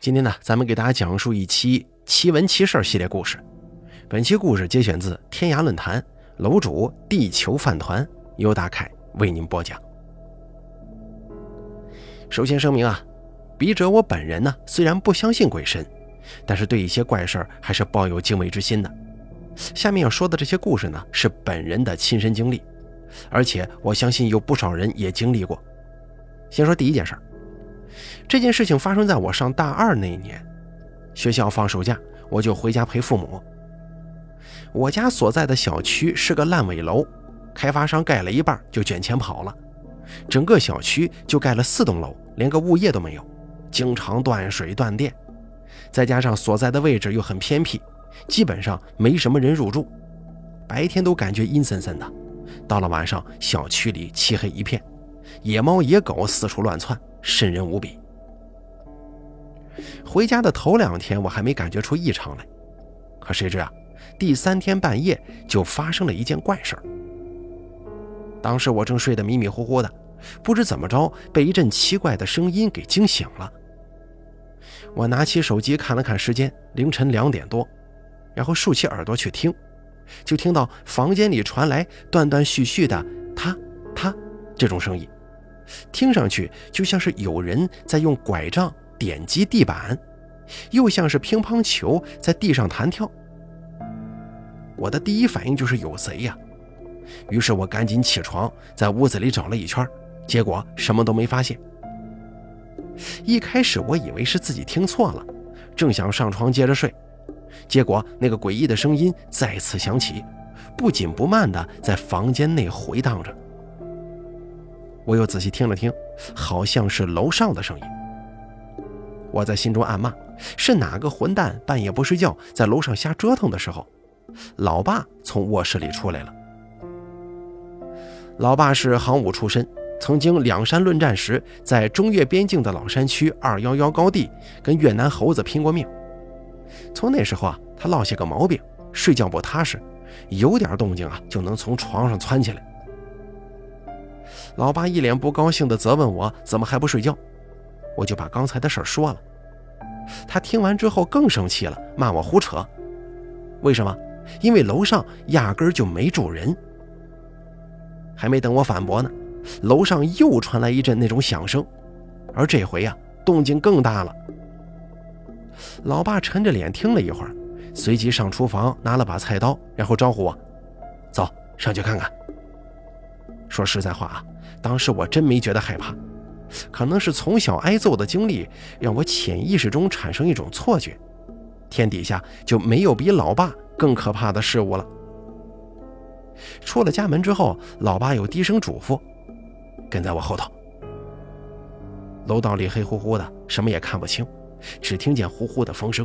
今天呢，咱们给大家讲述一期奇闻奇事系列故事。本期故事节选自天涯论坛楼主地球饭团，由大凯为您播讲。首先声明啊，笔者我本人呢，虽然不相信鬼神，但是对一些怪事儿还是抱有敬畏之心的。下面要说的这些故事呢，是本人的亲身经历，而且我相信有不少人也经历过。先说第一件事儿。这件事情发生在我上大二那一年，学校放暑假，我就回家陪父母。我家所在的小区是个烂尾楼，开发商盖了一半就卷钱跑了，整个小区就盖了四栋楼，连个物业都没有，经常断水断电，再加上所在的位置又很偏僻，基本上没什么人入住，白天都感觉阴森森的，到了晚上，小区里漆黑一片，野猫野狗四处乱窜，瘆人无比。回家的头两天，我还没感觉出异常来，可谁知啊，第三天半夜就发生了一件怪事儿。当时我正睡得迷迷糊糊的，不知怎么着被一阵奇怪的声音给惊醒了。我拿起手机看了看时间，凌晨两点多，然后竖起耳朵去听，就听到房间里传来断断续续的“他他”这种声音，听上去就像是有人在用拐杖。点击地板，又像是乒乓球在地上弹跳。我的第一反应就是有贼呀，于是我赶紧起床，在屋子里找了一圈，结果什么都没发现。一开始我以为是自己听错了，正想上床接着睡，结果那个诡异的声音再次响起，不紧不慢地在房间内回荡着。我又仔细听了听，好像是楼上的声音。我在心中暗骂：“是哪个混蛋半夜不睡觉，在楼上瞎折腾的时候？”老爸从卧室里出来了。老爸是行伍出身，曾经两山论战时，在中越边境的老山区二幺幺高地跟越南猴子拼过命。从那时候啊，他落下个毛病，睡觉不踏实，有点动静啊就能从床上窜起来。老爸一脸不高兴地责问我：“怎么还不睡觉？”我就把刚才的事说了，他听完之后更生气了，骂我胡扯。为什么？因为楼上压根就没住人。还没等我反驳呢，楼上又传来一阵那种响声，而这回呀，动静更大了。老爸沉着脸听了一会儿，随即上厨房拿了把菜刀，然后招呼我：“走上去看看。”说实在话啊，当时我真没觉得害怕。可能是从小挨揍的经历，让我潜意识中产生一种错觉，天底下就没有比老爸更可怕的事物了。出了家门之后，老爸又低声嘱咐：“跟在我后头。”楼道里黑乎乎的，什么也看不清，只听见呼呼的风声。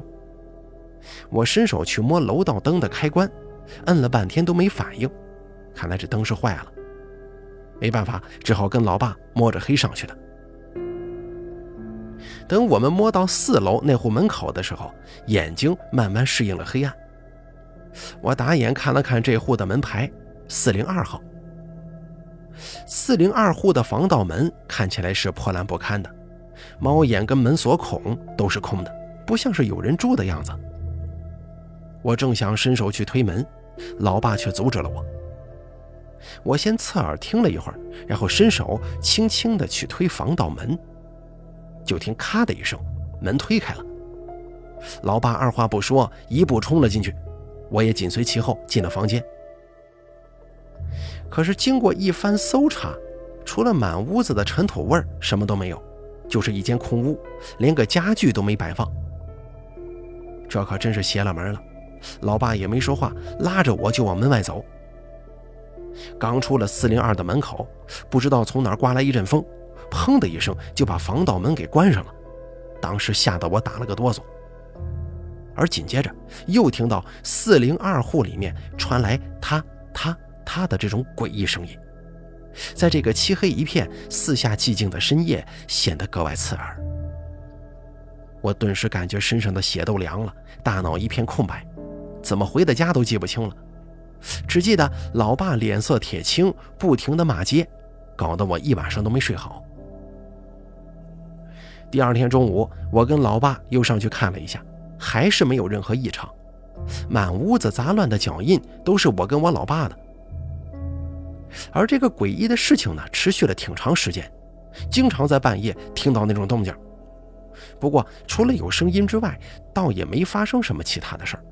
我伸手去摸楼道灯的开关，摁了半天都没反应，看来这灯是坏了。没办法，只好跟老爸摸着黑上去的。等我们摸到四楼那户门口的时候，眼睛慢慢适应了黑暗。我打眼看了看这户的门牌，四零二号。四零二户的防盗门看起来是破烂不堪的，猫眼跟门锁孔都是空的，不像是有人住的样子。我正想伸手去推门，老爸却阻止了我。我先侧耳听了一会儿，然后伸手轻轻地去推防盗门。就听“咔”的一声，门推开了。老爸二话不说，一步冲了进去，我也紧随其后进了房间。可是经过一番搜查，除了满屋子的尘土味儿，什么都没有，就是一间空屋，连个家具都没摆放。这可真是邪了门了。老爸也没说话，拉着我就往门外走。刚出了四零二的门口，不知道从哪刮来一阵风。砰的一声，就把防盗门给关上了。当时吓得我打了个哆嗦。而紧接着，又听到四零二户里面传来“他、他、他”的这种诡异声音，在这个漆黑一片、四下寂静的深夜，显得格外刺耳。我顿时感觉身上的血都凉了，大脑一片空白，怎么回的家都记不清了，只记得老爸脸色铁青，不停的骂街，搞得我一晚上都没睡好。第二天中午，我跟老爸又上去看了一下，还是没有任何异常。满屋子杂乱的脚印都是我跟我老爸的。而这个诡异的事情呢，持续了挺长时间，经常在半夜听到那种动静。不过除了有声音之外，倒也没发生什么其他的事儿。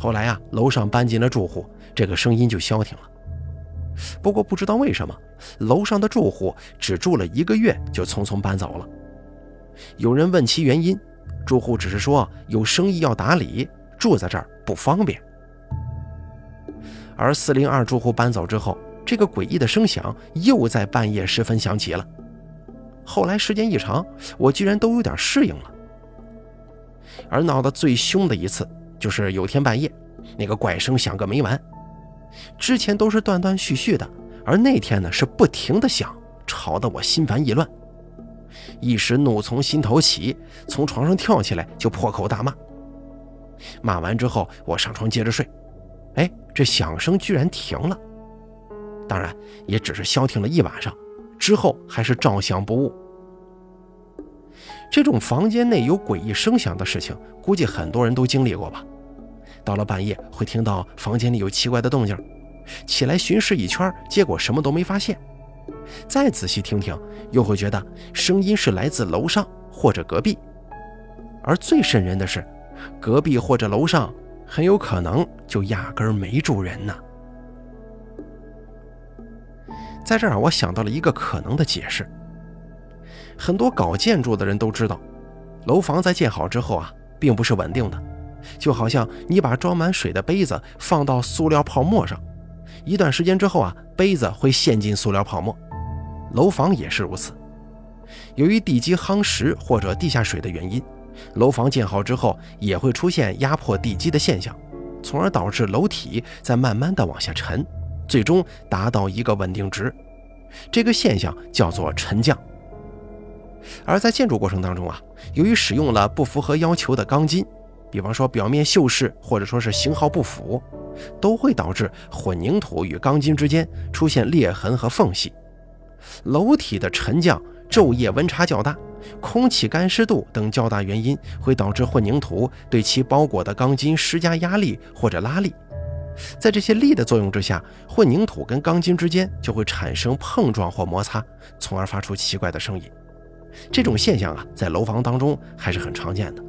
后来啊，楼上搬进了住户，这个声音就消停了。不过不知道为什么，楼上的住户只住了一个月就匆匆搬走了。有人问其原因，住户只是说有生意要打理，住在这儿不方便。而四零二住户搬走之后，这个诡异的声响又在半夜时分响起了。后来时间一长，我居然都有点适应了。而闹得最凶的一次，就是有天半夜，那个怪声响个没完。之前都是断断续续的，而那天呢是不停的响，吵得我心烦意乱，一时怒从心头起，从床上跳起来就破口大骂。骂完之后，我上床接着睡，哎，这响声居然停了，当然也只是消停了一晚上，之后还是照响不误。这种房间内有诡异声响的事情，估计很多人都经历过吧。到了半夜，会听到房间里有奇怪的动静，起来巡视一圈，结果什么都没发现。再仔细听听，又会觉得声音是来自楼上或者隔壁。而最瘆人的是，隔壁或者楼上很有可能就压根儿没住人呢。在这儿，我想到了一个可能的解释。很多搞建筑的人都知道，楼房在建好之后啊，并不是稳定的。就好像你把装满水的杯子放到塑料泡沫上，一段时间之后啊，杯子会陷进塑料泡沫。楼房也是如此。由于地基夯实或者地下水的原因，楼房建好之后也会出现压迫地基的现象，从而导致楼体在慢慢的往下沉，最终达到一个稳定值。这个现象叫做沉降。而在建筑过程当中啊，由于使用了不符合要求的钢筋。比方说表面锈蚀，或者说是型号不符，都会导致混凝土与钢筋之间出现裂痕和缝隙。楼体的沉降、昼夜温差较大、空气干湿度等较大原因，会导致混凝土对其包裹的钢筋施加压力或者拉力。在这些力的作用之下，混凝土跟钢筋之间就会产生碰撞或摩擦，从而发出奇怪的声音。这种现象啊，在楼房当中还是很常见的。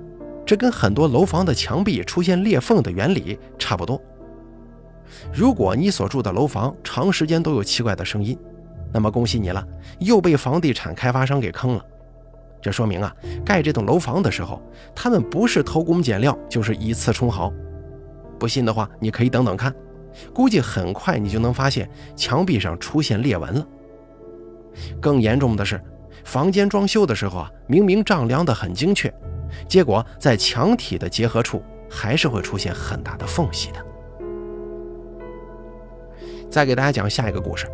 这跟很多楼房的墙壁出现裂缝的原理差不多。如果你所住的楼房长时间都有奇怪的声音，那么恭喜你了，又被房地产开发商给坑了。这说明啊，盖这栋楼房的时候，他们不是偷工减料，就是以次充好。不信的话，你可以等等看，估计很快你就能发现墙壁上出现裂纹了。更严重的是，房间装修的时候啊，明明丈量得很精确。结果在墙体的结合处还是会出现很大的缝隙的。再给大家讲下一个故事。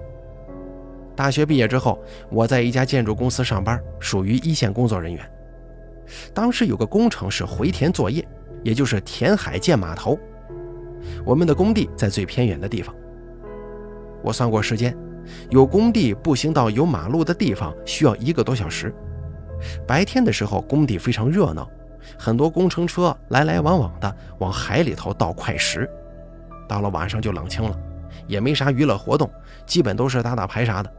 大学毕业之后，我在一家建筑公司上班，属于一线工作人员。当时有个工程是回填作业，也就是填海建码头。我们的工地在最偏远的地方。我算过时间，有工地步行到有马路的地方需要一个多小时。白天的时候，工地非常热闹，很多工程车来来往往的往海里头倒块石。到了晚上就冷清了，也没啥娱乐活动，基本都是打打牌啥的。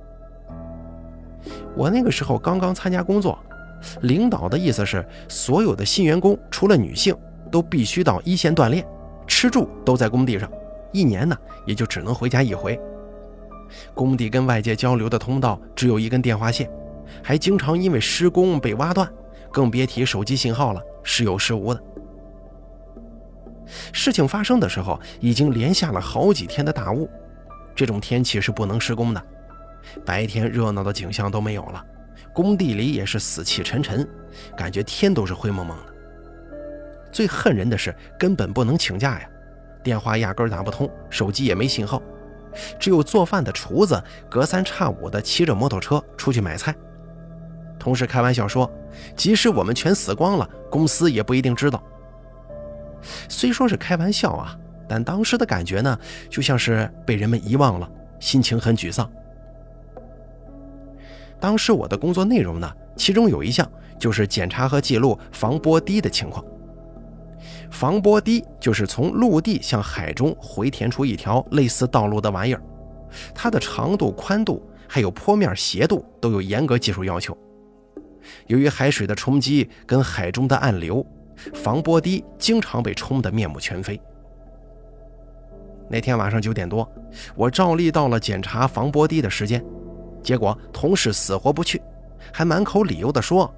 我那个时候刚刚参加工作，领导的意思是，所有的新员工除了女性，都必须到一线锻炼，吃住都在工地上，一年呢也就只能回家一回。工地跟外界交流的通道只有一根电话线。还经常因为施工被挖断，更别提手机信号了，时有时无的。事情发生的时候，已经连下了好几天的大雾，这种天气是不能施工的。白天热闹的景象都没有了，工地里也是死气沉沉，感觉天都是灰蒙蒙的。最恨人的是，根本不能请假呀，电话压根打不通，手机也没信号，只有做饭的厨子隔三差五的骑着摩托车出去买菜。同事开玩笑说：“即使我们全死光了，公司也不一定知道。”虽说是开玩笑啊，但当时的感觉呢，就像是被人们遗忘了，心情很沮丧。当时我的工作内容呢，其中有一项就是检查和记录防波堤的情况。防波堤就是从陆地向海中回填出一条类似道路的玩意儿，它的长度、宽度还有坡面斜度都有严格技术要求。由于海水的冲击跟海中的暗流，防波堤经常被冲得面目全非。那天晚上九点多，我照例到了检查防波堤的时间，结果同事死活不去，还满口理由地说：“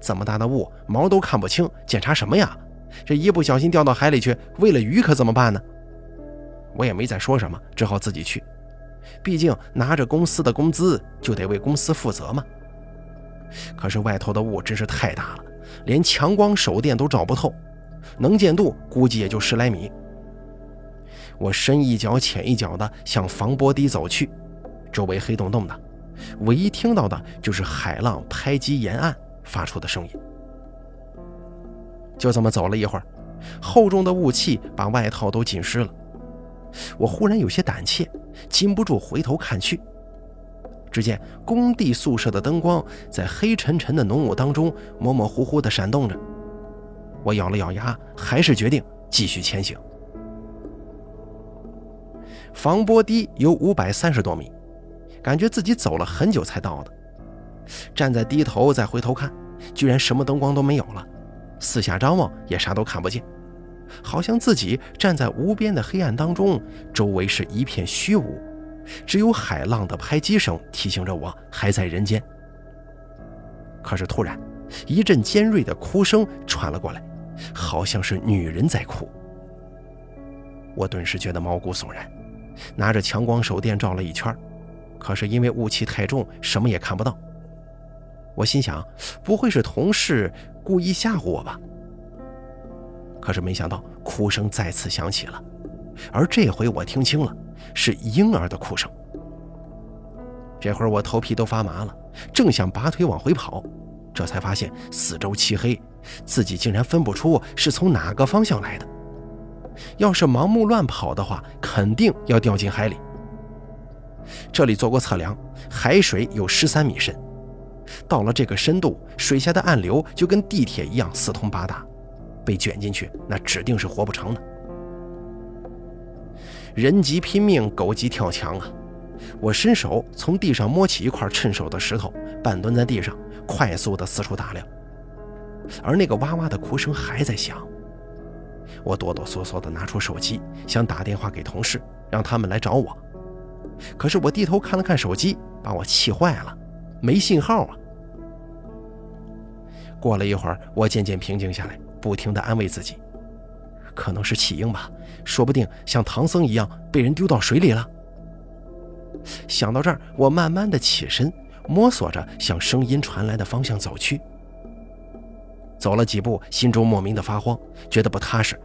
这么大的雾，毛都看不清，检查什么呀？这一不小心掉到海里去，喂了鱼可怎么办呢？”我也没再说什么，只好自己去，毕竟拿着公司的工资，就得为公司负责嘛。可是外头的雾真是太大了，连强光手电都照不透，能见度估计也就十来米。我深一脚浅一脚的向防波堤走去，周围黑洞洞的，唯一听到的就是海浪拍击沿岸发出的声音。就这么走了一会儿，厚重的雾气把外套都浸湿了，我忽然有些胆怯，禁不住回头看去。只见工地宿舍的灯光在黑沉沉的浓雾当中模模糊糊地闪动着，我咬了咬牙，还是决定继续前行。防波堤有五百三十多米，感觉自己走了很久才到的。站在堤头再回头看，居然什么灯光都没有了，四下张望也啥都看不见，好像自己站在无边的黑暗当中，周围是一片虚无。只有海浪的拍击声提醒着我还在人间。可是突然，一阵尖锐的哭声传了过来，好像是女人在哭。我顿时觉得毛骨悚然，拿着强光手电照了一圈，可是因为雾气太重，什么也看不到。我心想，不会是同事故意吓唬我吧？可是没想到，哭声再次响起了，而这回我听清了。是婴儿的哭声。这会儿我头皮都发麻了，正想拔腿往回跑，这才发现四周漆黑，自己竟然分不出是从哪个方向来的。要是盲目乱跑的话，肯定要掉进海里。这里做过测量，海水有十三米深，到了这个深度，水下的暗流就跟地铁一样四通八达，被卷进去，那指定是活不成的。人急拼命，狗急跳墙啊！我伸手从地上摸起一块趁手的石头，半蹲在地上，快速地四处打量。而那个哇哇的哭声还在响。我哆哆嗦嗦地拿出手机，想打电话给同事，让他们来找我。可是我低头看了看手机，把我气坏了，没信号啊！过了一会儿，我渐渐平静下来，不停地安慰自己。可能是弃婴吧，说不定像唐僧一样被人丢到水里了。想到这儿，我慢慢的起身，摸索着向声音传来的方向走去。走了几步，心中莫名的发慌，觉得不踏实，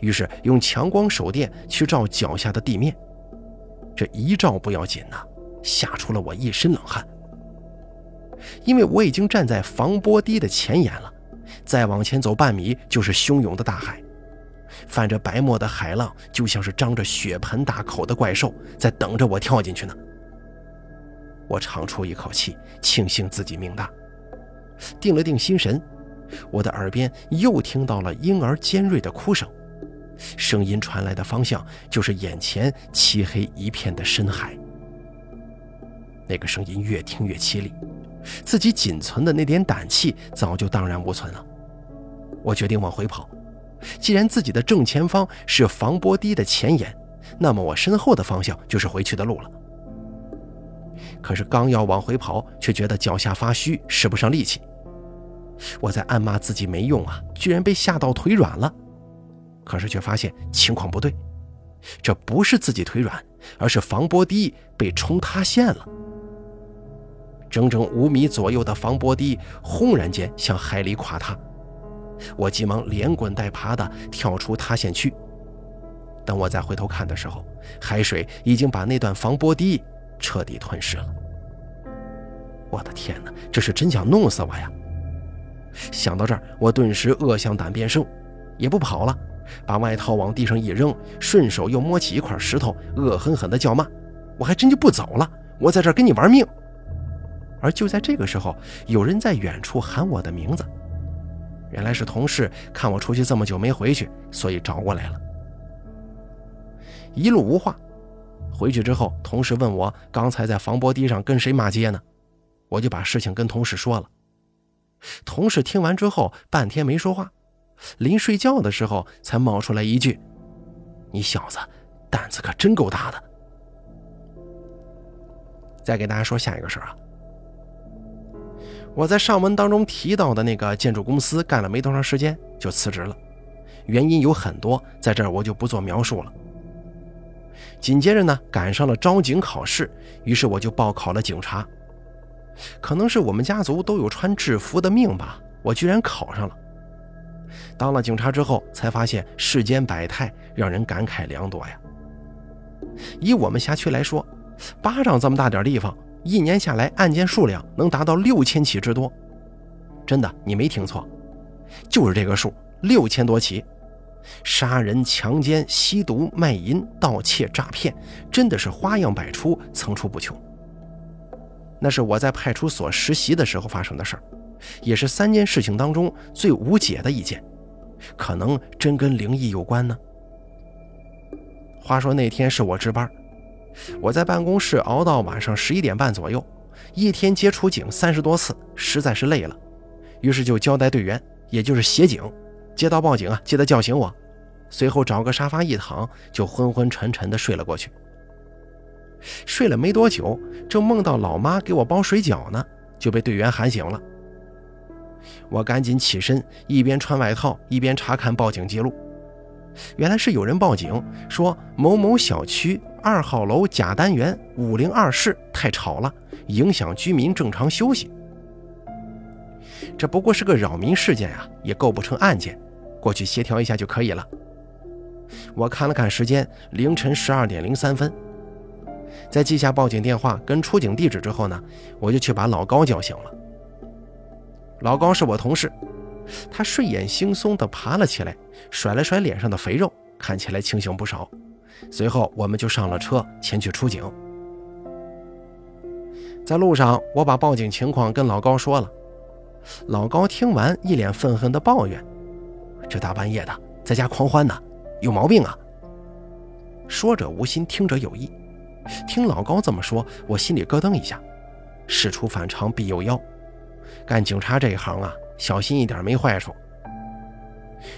于是用强光手电去照脚下的地面。这一照不要紧呐，吓出了我一身冷汗，因为我已经站在防波堤的前沿了，再往前走半米就是汹涌的大海。泛着白沫的海浪，就像是张着血盆大口的怪兽，在等着我跳进去呢。我长出一口气，庆幸自己命大。定了定心神，我的耳边又听到了婴儿尖锐的哭声，声音传来的方向就是眼前漆黑一片的深海。那个声音越听越凄厉，自己仅存的那点胆气早就荡然无存了。我决定往回跑。既然自己的正前方是防波堤的前沿，那么我身后的方向就是回去的路了。可是刚要往回跑，却觉得脚下发虚，使不上力气。我在暗骂自己没用啊，居然被吓到腿软了。可是却发现情况不对，这不是自己腿软，而是防波堤被冲塌陷了。整整五米左右的防波堤轰然间向海里垮塌。我急忙连滚带爬地跳出塌陷区。等我再回头看的时候，海水已经把那段防波堤彻底吞噬了。我的天哪，这是真想弄死我呀！想到这儿，我顿时恶向胆边生，也不跑了，把外套往地上一扔，顺手又摸起一块石头，恶狠狠地叫骂：“我还真就不走了，我在这儿跟你玩命！”而就在这个时候，有人在远处喊我的名字。原来是同事看我出去这么久没回去，所以找过来了。一路无话。回去之后，同事问我刚才在防波堤上跟谁骂街呢？我就把事情跟同事说了。同事听完之后，半天没说话，临睡觉的时候才冒出来一句：“你小子胆子可真够大的。”再给大家说下一个事儿啊。我在上文当中提到的那个建筑公司干了没多长时间就辞职了，原因有很多，在这儿我就不做描述了。紧接着呢，赶上了招警考试，于是我就报考了警察。可能是我们家族都有穿制服的命吧，我居然考上了。当了警察之后，才发现世间百态，让人感慨良多呀。以我们辖区来说，巴掌这么大点地方。一年下来，案件数量能达到六千起之多，真的，你没听错，就是这个数，六千多起，杀人、强奸、吸毒、卖淫、盗窃、诈骗，真的是花样百出，层出不穷。那是我在派出所实习的时候发生的事儿，也是三件事情当中最无解的一件，可能真跟灵异有关呢。话说那天是我值班。我在办公室熬到晚上十一点半左右，一天接出警三十多次，实在是累了，于是就交代队员，也就是协警，接到报警啊，记得叫醒我。随后找个沙发一躺，就昏昏沉沉的睡了过去。睡了没多久，正梦到老妈给我包水饺呢，就被队员喊醒了。我赶紧起身，一边穿外套，一边查看报警记录。原来是有人报警说某某小区。二号楼甲单元五零二室太吵了，影响居民正常休息。这不过是个扰民事件啊，也构不成案件，过去协调一下就可以了。我看了看时间，凌晨十二点零三分，在记下报警电话跟出警地址之后呢，我就去把老高叫醒了。老高是我同事，他睡眼惺忪地爬了起来，甩了甩脸上的肥肉，看起来清醒不少。随后，我们就上了车，前去出警。在路上，我把报警情况跟老高说了。老高听完，一脸愤恨的抱怨：“这大半夜的，在家狂欢呢，有毛病啊！”说者无心，听者有意。听老高这么说，我心里咯噔一下。事出反常必有妖，干警察这一行啊，小心一点没坏处。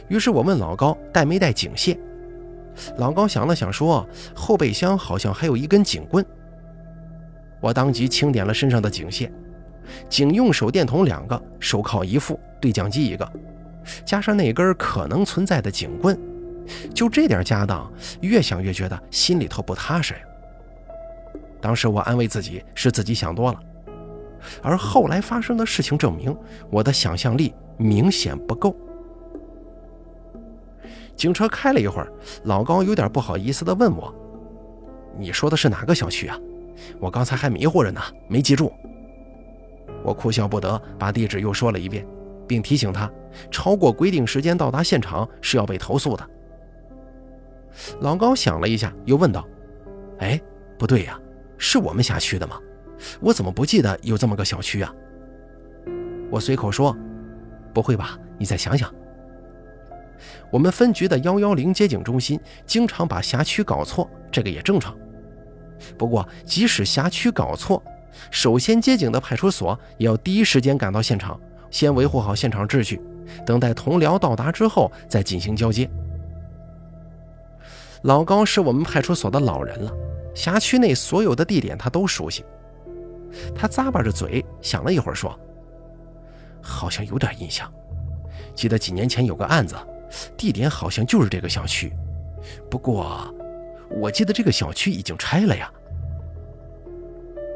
于是我问老高带没带警械。老高想了想，说：“后备箱好像还有一根警棍。”我当即清点了身上的警械：警用手电筒两个，手铐一副，对讲机一个，加上那根可能存在的警棍，就这点家当，越想越觉得心里头不踏实呀。当时我安慰自己，是自己想多了，而后来发生的事情证明，我的想象力明显不够。警车开了一会儿，老高有点不好意思地问我：“你说的是哪个小区啊？我刚才还迷糊着呢，没记住。”我哭笑不得，把地址又说了一遍，并提醒他，超过规定时间到达现场是要被投诉的。老高想了一下，又问道：“哎，不对呀，是我们辖区的吗？我怎么不记得有这么个小区啊？”我随口说：“不会吧？你再想想。”我们分局的幺幺零接警中心经常把辖区搞错，这个也正常。不过，即使辖区搞错，首先接警的派出所也要第一时间赶到现场，先维护好现场秩序，等待同僚到达之后再进行交接。老高是我们派出所的老人了，辖区内所有的地点他都熟悉。他咂巴着嘴想了一会儿，说：“好像有点印象，记得几年前有个案子。”地点好像就是这个小区，不过我记得这个小区已经拆了呀。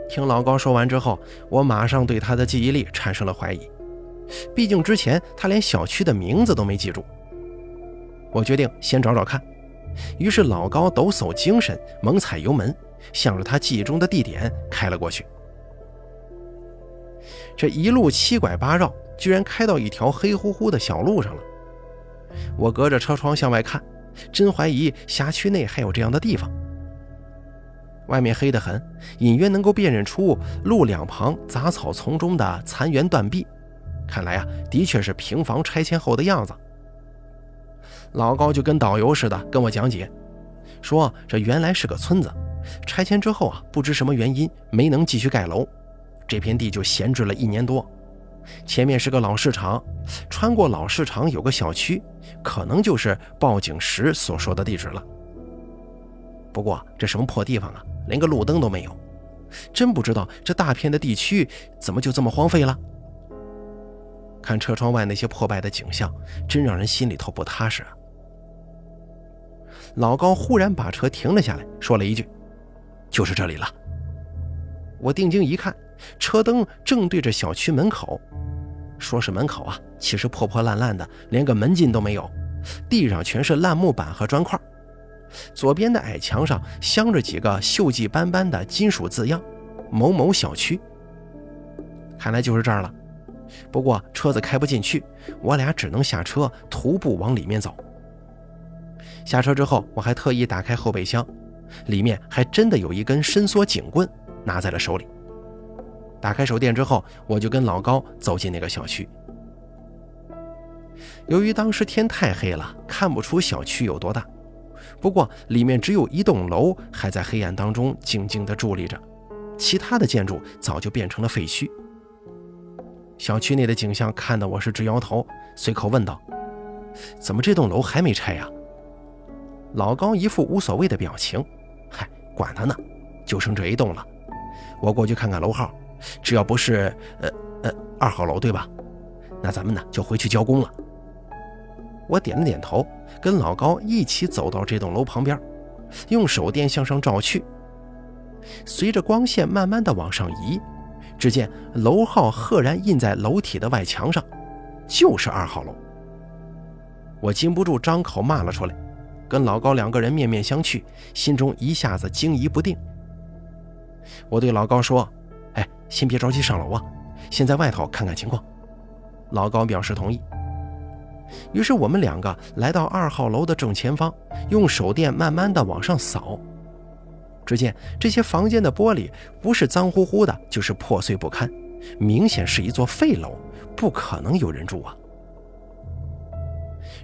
听老高说完之后，我马上对他的记忆力产生了怀疑，毕竟之前他连小区的名字都没记住。我决定先找找看，于是老高抖擞精神，猛踩油门，向着他记忆中的地点开了过去。这一路七拐八绕，居然开到一条黑乎乎的小路上了。我隔着车窗向外看，真怀疑辖区内还有这样的地方。外面黑得很，隐约能够辨认出路两旁杂草丛中的残垣断壁。看来啊，的确是平房拆迁后的样子。老高就跟导游似的跟我讲解，说这原来是个村子，拆迁之后啊，不知什么原因没能继续盖楼，这片地就闲置了一年多。前面是个老市场，穿过老市场有个小区，可能就是报警时所说的地址了。不过这什么破地方啊，连个路灯都没有，真不知道这大片的地区怎么就这么荒废了。看车窗外那些破败的景象，真让人心里头不踏实啊。老高忽然把车停了下来，说了一句：“就是这里了。”我定睛一看，车灯正对着小区门口。说是门口啊，其实破破烂烂的，连个门禁都没有，地上全是烂木板和砖块。左边的矮墙上镶着几个锈迹斑斑的金属字样：“某某小区。”看来就是这儿了。不过车子开不进去，我俩只能下车徒步往里面走。下车之后，我还特意打开后备箱，里面还真的有一根伸缩警棍，拿在了手里。打开手电之后，我就跟老高走进那个小区。由于当时天太黑了，看不出小区有多大，不过里面只有一栋楼还在黑暗当中静静地伫立着，其他的建筑早就变成了废墟。小区内的景象看得我是直摇头，随口问道：“怎么这栋楼还没拆呀？”老高一副无所谓的表情，嗨，管他呢，就剩这一栋了。我过去看看楼号，只要不是呃呃二号楼对吧？那咱们呢就回去交工了。我点了点头，跟老高一起走到这栋楼旁边，用手电向上照去。随着光线慢慢的往上移，只见楼号赫然印在楼体的外墙上，就是二号楼。我禁不住张口骂了出来。跟老高两个人面面相觑，心中一下子惊疑不定。我对老高说：“，先别着急上楼啊，先在外头看看情况。”老高表示同意。于是我们两个来到二号楼的正前方，用手电慢慢的往上扫。只见这些房间的玻璃不是脏乎乎的，就是破碎不堪，明显是一座废楼，不可能有人住啊。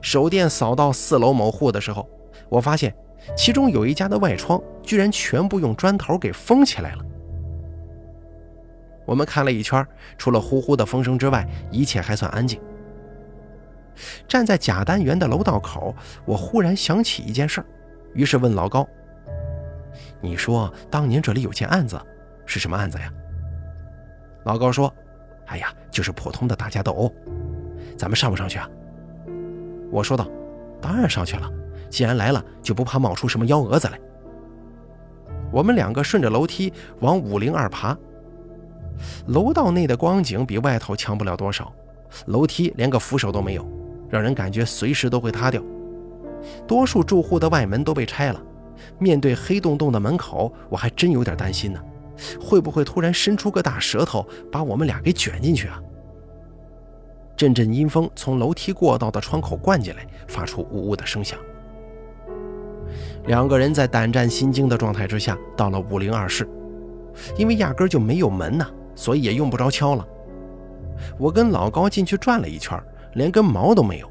手电扫到四楼某户的时候。我发现，其中有一家的外窗居然全部用砖头给封起来了。我们看了一圈，除了呼呼的风声之外，一切还算安静。站在甲单元的楼道口，我忽然想起一件事于是问老高：“你说当年这里有件案子，是什么案子呀？”老高说：“哎呀，就是普通的打架斗殴，咱们上不上去啊？”我说道：“当然上去了。”既然来了，就不怕冒出什么幺蛾子来。我们两个顺着楼梯往五零二爬。楼道内的光景比外头强不了多少，楼梯连个扶手都没有，让人感觉随时都会塌掉。多数住户的外门都被拆了，面对黑洞洞的门口，我还真有点担心呢，会不会突然伸出个大舌头把我们俩给卷进去啊？阵阵阴风从楼梯过道的窗口灌进来，发出呜呜的声响。两个人在胆战心惊的状态之下，到了五零二室，因为压根就没有门呐，所以也用不着敲了。我跟老高进去转了一圈，连根毛都没有。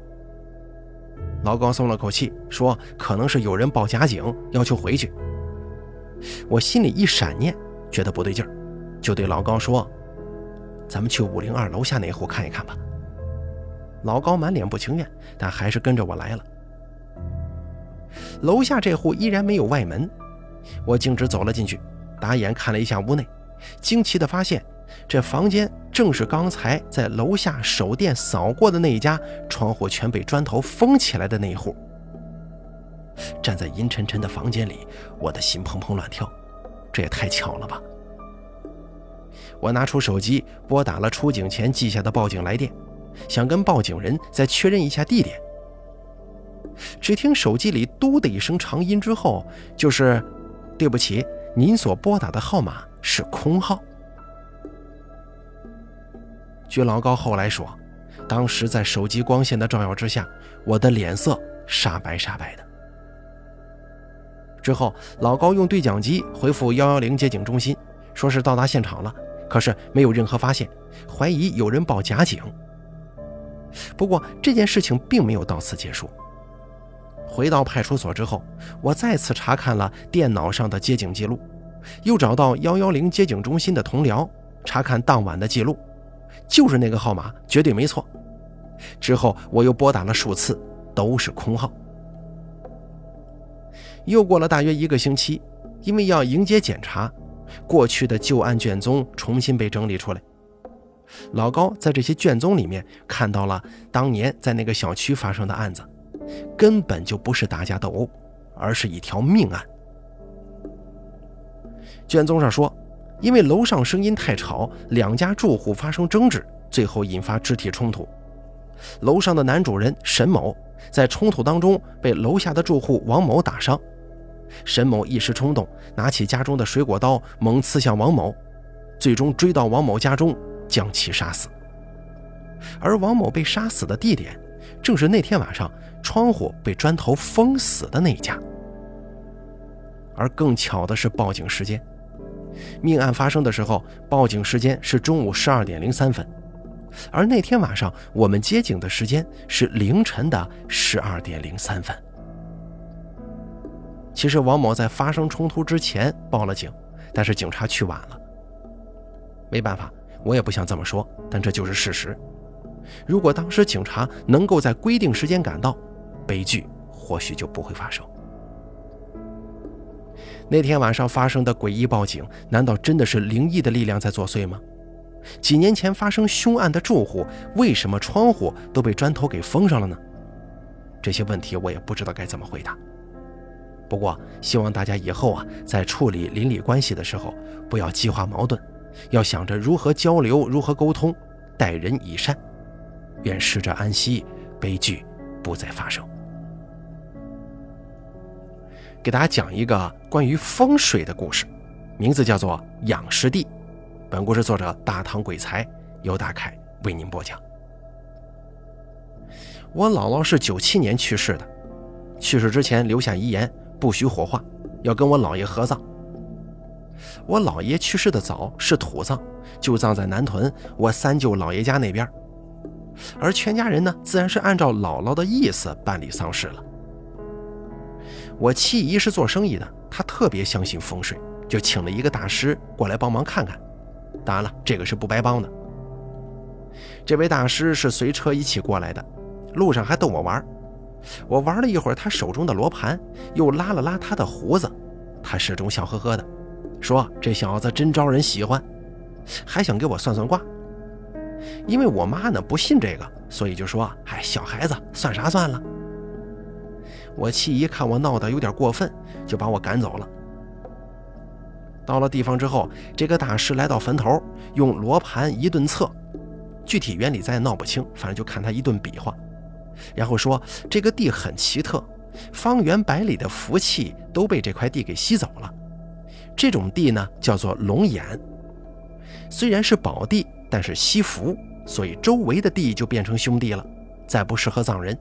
老高松了口气，说：“可能是有人报假警，要求回去。”我心里一闪念，觉得不对劲儿，就对老高说：“咱们去五零二楼下那户看一看吧。”老高满脸不情愿，但还是跟着我来了。楼下这户依然没有外门，我径直走了进去，打眼看了一下屋内，惊奇地发现，这房间正是刚才在楼下手电扫过的那一家，窗户全被砖头封起来的那一户。站在阴沉沉的房间里，我的心砰砰乱跳，这也太巧了吧！我拿出手机，拨打了出警前记下的报警来电，想跟报警人再确认一下地点。只听手机里“嘟”的一声长音之后，就是“对不起，您所拨打的号码是空号。”据老高后来说，当时在手机光线的照耀之下，我的脸色煞白煞白的。之后，老高用对讲机回复幺幺零接警中心，说是到达现场了，可是没有任何发现，怀疑有人报假警。不过这件事情并没有到此结束。回到派出所之后，我再次查看了电脑上的接警记录，又找到幺幺零接警中心的同僚，查看当晚的记录，就是那个号码，绝对没错。之后我又拨打了数次，都是空号。又过了大约一个星期，因为要迎接检查，过去的旧案卷宗重新被整理出来。老高在这些卷宗里面看到了当年在那个小区发生的案子，根本就不是打架斗殴，而是一条命案。卷宗上说，因为楼上声音太吵，两家住户发生争执，最后引发肢体冲突。楼上的男主人沈某在冲突当中被楼下的住户王某打伤。沈某一时冲动，拿起家中的水果刀猛刺向王某，最终追到王某家中，将其杀死。而王某被杀死的地点，正是那天晚上窗户被砖头封死的那一家。而更巧的是，报警时间，命案发生的时候，报警时间是中午十二点零三分，而那天晚上我们接警的时间是凌晨的十二点零三分。其实王某在发生冲突之前报了警，但是警察去晚了。没办法，我也不想这么说，但这就是事实。如果当时警察能够在规定时间赶到，悲剧或许就不会发生。那天晚上发生的诡异报警，难道真的是灵异的力量在作祟吗？几年前发生凶案的住户，为什么窗户都被砖头给封上了呢？这些问题我也不知道该怎么回答。不过，希望大家以后啊，在处理邻里关系的时候，不要激化矛盾，要想着如何交流、如何沟通，待人以善。愿逝者安息，悲剧不再发生。给大家讲一个关于风水的故事，名字叫做《养尸地》。本故事作者大唐鬼才，由大凯为您播讲。我姥姥是九七年去世的，去世之前留下遗言。不许火化，要跟我姥爷合葬。我姥爷去世的早，是土葬，就葬在南屯我三舅姥爷家那边。而全家人呢，自然是按照姥姥的意思办理丧事了。我七姨是做生意的，她特别相信风水，就请了一个大师过来帮忙看看。当然了，这个是不白帮的。这位大师是随车一起过来的，路上还逗我玩。我玩了一会儿他手中的罗盘，又拉了拉他的胡子，他始终笑呵呵的，说：“这小子真招人喜欢。”还想给我算算卦。因为我妈呢不信这个，所以就说：“哎，小孩子算啥算了。”我七姨看我闹得有点过分，就把我赶走了。到了地方之后，这个大师来到坟头，用罗盘一顿测，具体原理咱也闹不清，反正就看他一顿比划。然后说这个地很奇特，方圆百里的福气都被这块地给吸走了。这种地呢叫做龙眼，虽然是宝地，但是吸福，所以周围的地就变成兄弟了，再不适合葬人。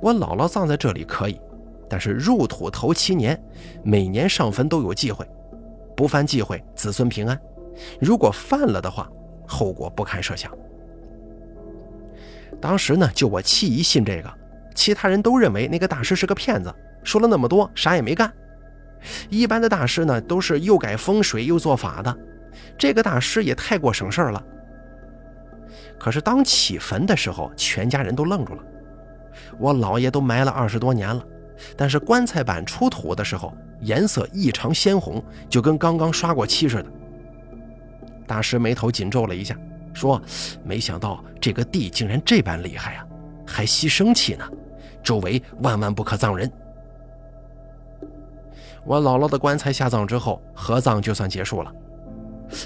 我姥姥葬在这里可以，但是入土头七年，每年上坟都有忌讳，不犯忌讳，子孙平安；如果犯了的话，后果不堪设想。当时呢，就我七姨信这个，其他人都认为那个大师是个骗子，说了那么多，啥也没干。一般的大师呢，都是又改风水又做法的，这个大师也太过省事儿了。可是当起坟的时候，全家人都愣住了。我姥爷都埋了二十多年了，但是棺材板出土的时候，颜色异常鲜红，就跟刚刚刷过漆似的。大师眉头紧皱了一下。说：“没想到这个地竟然这般厉害啊，还吸生气呢！周围万万不可葬人。”我姥姥的棺材下葬之后，合葬就算结束了。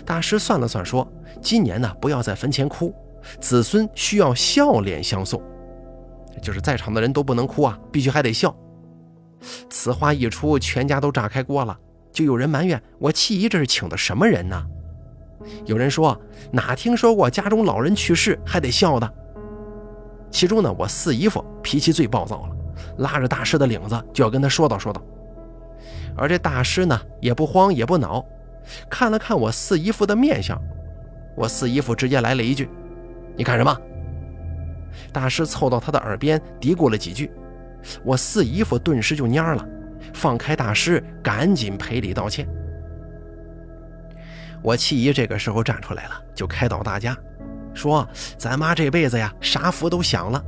大师算了算，说：“今年呢，不要在坟前哭，子孙需要笑脸相送，就是在场的人都不能哭啊，必须还得笑。”此话一出，全家都炸开锅了，就有人埋怨我七姨这是请的什么人呢？有人说哪听说过家中老人去世还得笑的？其中呢，我四姨夫脾气最暴躁了，拉着大师的领子就要跟他说道说道。而这大师呢，也不慌也不恼，看了看我四姨夫的面相，我四姨夫直接来了一句：“你干什么？”大师凑到他的耳边嘀咕了几句，我四姨夫顿时就蔫了，放开大师，赶紧赔礼道歉。我七姨这个时候站出来了，就开导大家，说：“咱妈这辈子呀，啥福都享了，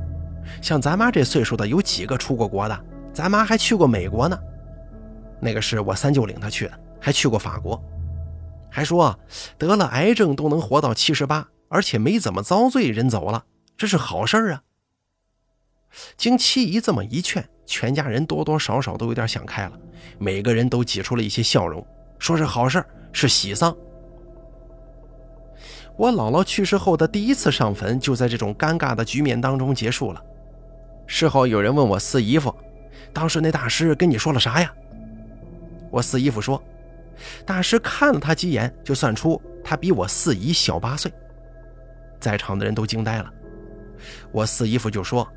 像咱妈这岁数的，有几个出过国的？咱妈还去过美国呢。”那个是我三舅领她去的，还去过法国，还说得了癌症都能活到七十八，而且没怎么遭罪，人走了，这是好事儿啊。经七姨这么一劝，全家人多多少少都有点想开了，每个人都挤出了一些笑容，说是好事儿，是喜丧。我姥姥去世后的第一次上坟，就在这种尴尬的局面当中结束了。事后有人问我四姨夫，当时那大师跟你说了啥呀？我四姨夫说，大师看了他几眼，就算出他比我四姨小八岁。在场的人都惊呆了。我四姨夫就说，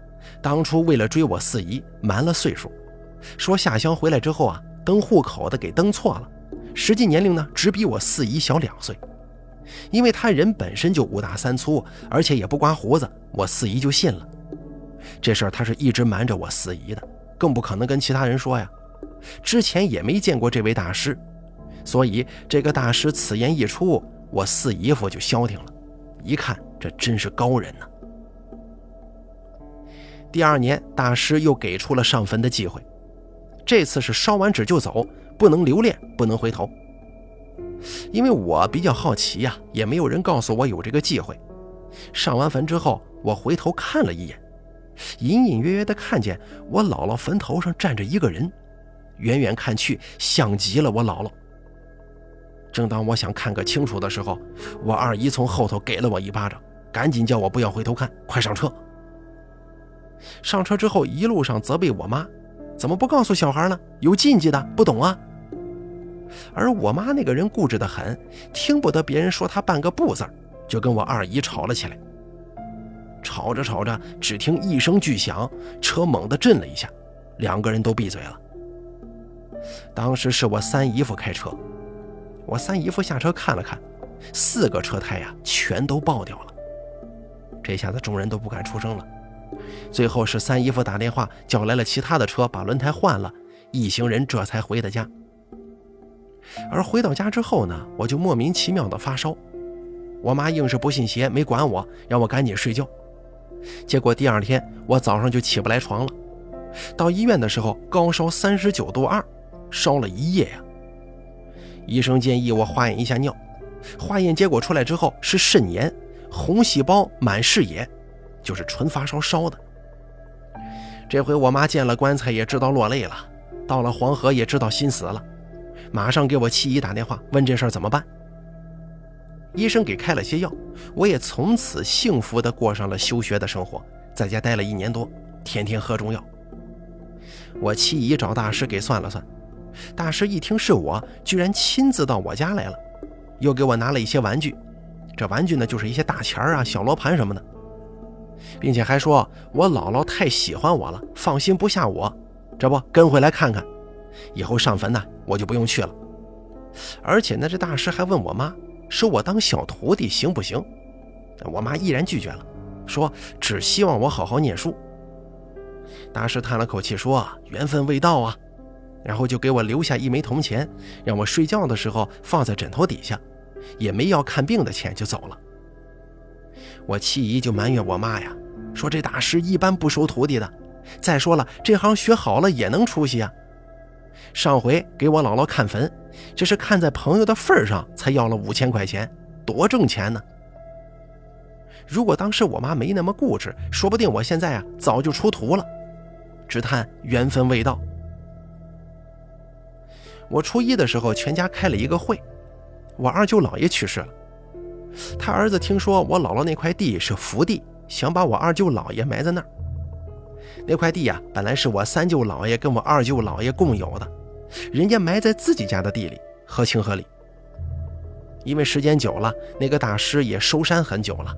当初为了追我四姨，瞒了岁数，说下乡回来之后啊，登户口的给登错了，实际年龄呢只比我四姨小两岁。因为他人本身就五大三粗，而且也不刮胡子，我四姨就信了。这事儿他是一直瞒着我四姨的，更不可能跟其他人说呀。之前也没见过这位大师，所以这个大师此言一出，我四姨夫就消停了。一看，这真是高人呢。第二年，大师又给出了上坟的机会，这次是烧完纸就走，不能留恋，不能回头。因为我比较好奇呀，也没有人告诉我有这个机会。上完坟之后，我回头看了一眼，隐隐约约的看见我姥姥坟头上站着一个人。远远看去，像极了我姥姥。正当我想看个清楚的时候，我二姨从后头给了我一巴掌，赶紧叫我不要回头看，快上车。上车之后，一路上责备我妈，怎么不告诉小孩呢？有禁忌的，不懂啊。而我妈那个人固执的很，听不得别人说她半个不字就跟我二姨吵了起来。吵着吵着，只听一声巨响，车猛地震了一下，两个人都闭嘴了。当时是我三姨夫开车，我三姨夫下车看了看，四个车胎呀全都爆掉了。这下子众人都不敢出声了。最后是三姨夫打电话叫来了其他的车，把轮胎换了，一行人这才回的家。而回到家之后呢，我就莫名其妙的发烧，我妈硬是不信邪，没管我，让我赶紧睡觉。结果第二天我早上就起不来床了，到医院的时候高烧三十九度二。烧了一夜呀！医生建议我化验一下尿，化验结果出来之后是肾炎，红细胞满视野，就是纯发烧烧的。这回我妈见了棺材也知道落泪了，到了黄河也知道心死了，马上给我七姨打电话问这事儿怎么办。医生给开了些药，我也从此幸福地过上了休学的生活，在家待了一年多，天天喝中药。我七姨找大师给算了算。大师一听是我，居然亲自到我家来了，又给我拿了一些玩具。这玩具呢，就是一些大钱儿啊、小罗盘什么的，并且还说我姥姥太喜欢我了，放心不下我，这不跟回来看看，以后上坟呢，我就不用去了。而且呢，这大师还问我妈，收我当小徒弟行不行？我妈毅然拒绝了，说只希望我好好念书。大师叹了口气说：“缘分未到啊。”然后就给我留下一枚铜钱，让我睡觉的时候放在枕头底下，也没要看病的钱就走了。我七姨就埋怨我妈呀，说这大师一般不收徒弟的，再说了这行学好了也能出息啊。上回给我姥姥看坟，这是看在朋友的份上才要了五千块钱，多挣钱呢。如果当时我妈没那么固执，说不定我现在啊早就出徒了。只叹缘分未到。我初一的时候，全家开了一个会。我二舅姥爷去世了，他儿子听说我姥姥那块地是福地，想把我二舅姥爷埋在那儿。那块地呀，本来是我三舅姥爷跟我二舅姥爷共有的，人家埋在自己家的地里，合情合理。因为时间久了，那个大师也收山很久了，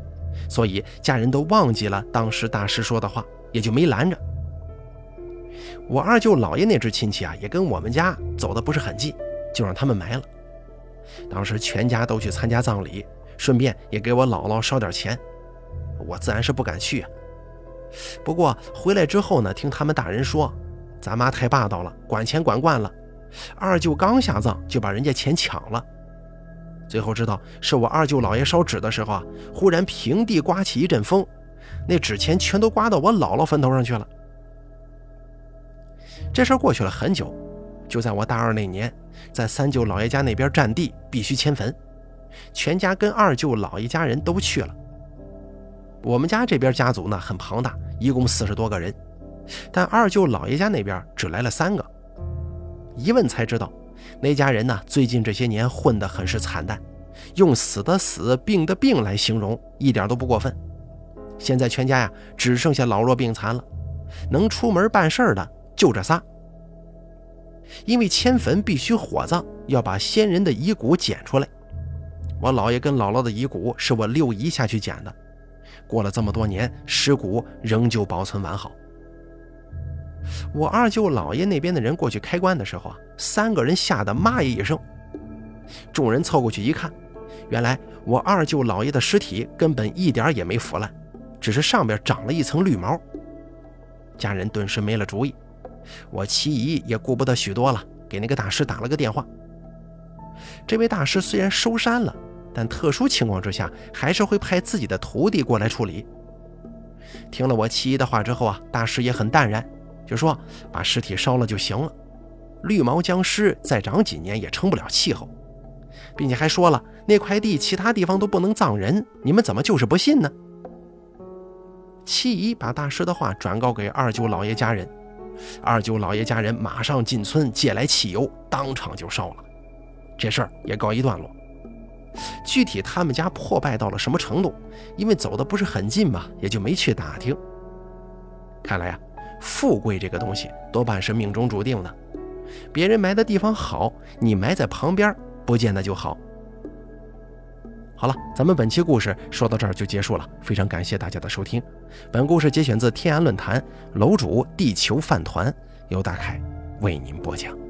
所以家人都忘记了当时大师说的话，也就没拦着。我二舅姥爷那只亲戚啊，也跟我们家走的不是很近，就让他们埋了。当时全家都去参加葬礼，顺便也给我姥姥烧点钱，我自然是不敢去。不过回来之后呢，听他们大人说，咱妈太霸道了，管钱管惯了，二舅刚下葬就把人家钱抢了。最后知道是我二舅姥爷烧纸的时候啊，忽然平地刮起一阵风，那纸钱全都刮到我姥姥坟头上去了。这事过去了很久，就在我大二那年，在三舅姥爷家那边占地，必须迁坟，全家跟二舅姥爷家人都去了。我们家这边家族呢很庞大，一共四十多个人，但二舅姥爷家那边只来了三个。一问才知道。那家人呢？最近这些年混得很是惨淡，用死的死，病的病来形容，一点都不过分。现在全家呀，只剩下老弱病残了，能出门办事的就这仨。因为迁坟必须火葬，要把先人的遗骨捡出来。我姥爷跟姥姥的遗骨是我六姨下去捡的，过了这么多年，尸骨仍旧保存完好。我二舅姥爷那边的人过去开棺的时候啊，三个人吓得妈呀一声。众人凑过去一看，原来我二舅姥爷的尸体根本一点也没腐烂，只是上边长了一层绿毛。家人顿时没了主意，我七姨也顾不得许多了，给那个大师打了个电话。这位大师虽然收山了，但特殊情况之下还是会派自己的徒弟过来处理。听了我七姨的话之后啊，大师也很淡然。就说把尸体烧了就行了，绿毛僵尸再长几年也成不了气候，并且还说了那块地其他地方都不能葬人，你们怎么就是不信呢？七姨把大师的话转告给二舅老爷家人，二舅老爷家人马上进村借来汽油，当场就烧了，这事儿也告一段落。具体他们家破败到了什么程度，因为走的不是很近嘛，也就没去打听。看来呀。富贵这个东西多半是命中注定的，别人埋的地方好，你埋在旁边不见得就好。好了，咱们本期故事说到这儿就结束了，非常感谢大家的收听。本故事节选自天涯论坛楼主地球饭团，由大凯为您播讲。